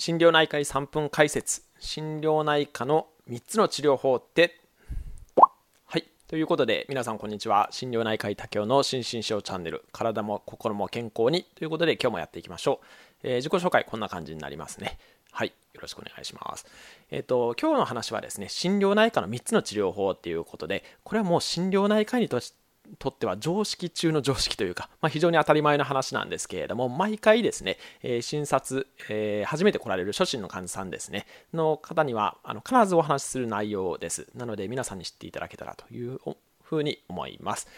心療内科医3分解説。心療内科の3つの治療法って？はい。ということで皆さんこんにちは。心療内科医竹雄の心身症チャンネル。体も心も健康に。ということで今日もやっていきましょう、えー、自己紹介こんな感じになりますね。はい。よろしくお願いします。えっ、ー、と、今日の話はですね、心療内科の3つの治療法っていうことで、これはもう心療内科医ととっては常識中の常識というか、まあ、非常に当たり前の話なんですけれども、毎回ですね、えー、診察、えー、初めて来られる初診の患者さんですね、の方にはあの必ずお話しする内容です。なので皆さんに知っていただけたらというふうに思います。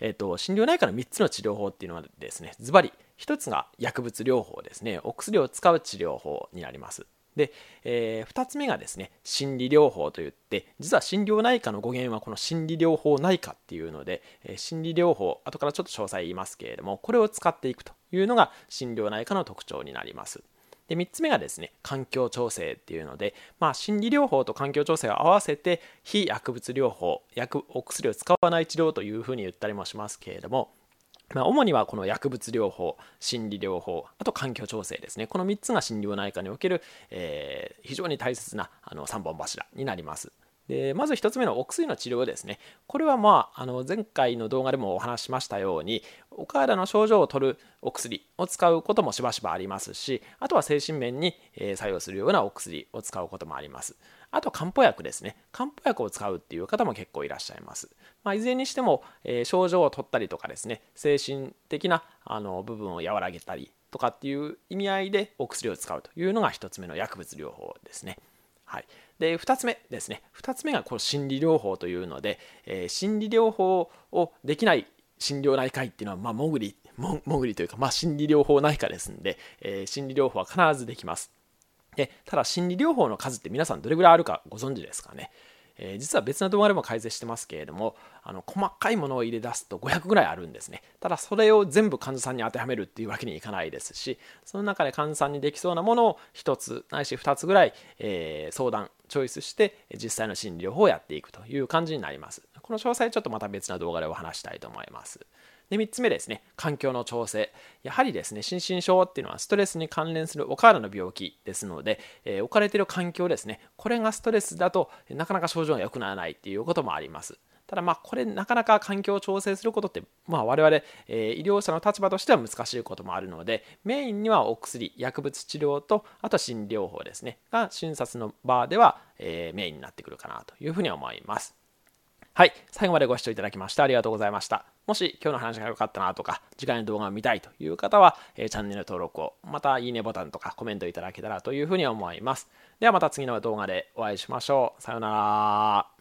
えっ、ー、と、心療内科の3つの治療法っていうのはですね、ズバリ、1つが薬物療法ですね、お薬を使う治療法になります。で、えー、2つ目がですね心理療法といって実は心療内科の語源はこの心理療法内科っていうので、えー、心理療法後からちょっと詳細言いますけれどもこれを使っていくというのが心療内科の特徴になります。で3つ目がですね環境調整っていうので、まあ、心理療法と環境調整を合わせて非薬物療法薬お薬を使わない治療というふうに言ったりもしますけれどもまあ、主にはこの薬物療法、心理療法、あと環境調整ですね。この3つが心療内科における、えー、非常に大切なあの3本柱になります。でまず1つ目のお薬の治療ですね。これはまああの前回の動画でもお話ししましたようにお体の症状を取るお薬を使うこともしばしばありますしあとは精神面に作用するようなお薬を使うこともあります。あと漢方薬ですね。漢方薬を使うっていう方も結構いらっしゃいます。まあ、いずれにしても、えー、症状を取ったりとかですね、精神的なあの部分を和らげたりとかっていう意味合いでお薬を使うというのが1つ目の薬物療法ですね。はい、で2つ目ですね2つ目がこの心理療法というので、えー、心理療法をできない心療内科医っていうのは、まあ、潜り潜りというか、まあ、心理療法内科ですんで、えー、心理療法は必ずできます。でただ心理療法の数って皆さんどれぐらいあるかご存知ですかね、え、実は別の動画でも解説してますけれどもあの細かいものを入れ出すと500ぐらいあるんですね。ただそれを全部患者さんに当てはめるっていうわけにいかないですしその中で患者さんにできそうなものを1つないし2つぐらい、えー、相談チョイスして実際の心理療法をやっていくという感じになります。この詳細ちょっとまた別な動画でお話したいと思います。で3つ目ですね。環境の調整。やはりですね心身症っていうのはストレスに関連するお体の病気ですので、えー、置かれている環境ですね。これがストレスだとなかなか症状が良くならないっていうこともあります。ただまあこれなかなか環境を調整することってまあ我々、え、医療者の立場としては難しいこともあるのでメインにはお薬薬物治療とあと心療法ですね。が診察の場では、え、メインになってくるかなというふうに思います。はい。最後までご視聴いただきましてありがとうございました。もし今日の話が良かったなとか、次回の動画を見たいという方は、えー、チャンネル登録を、またいいねボタンとかコメントいただけたらというふうに思います。ではまた次の動画でお会いしましょう。さようなら。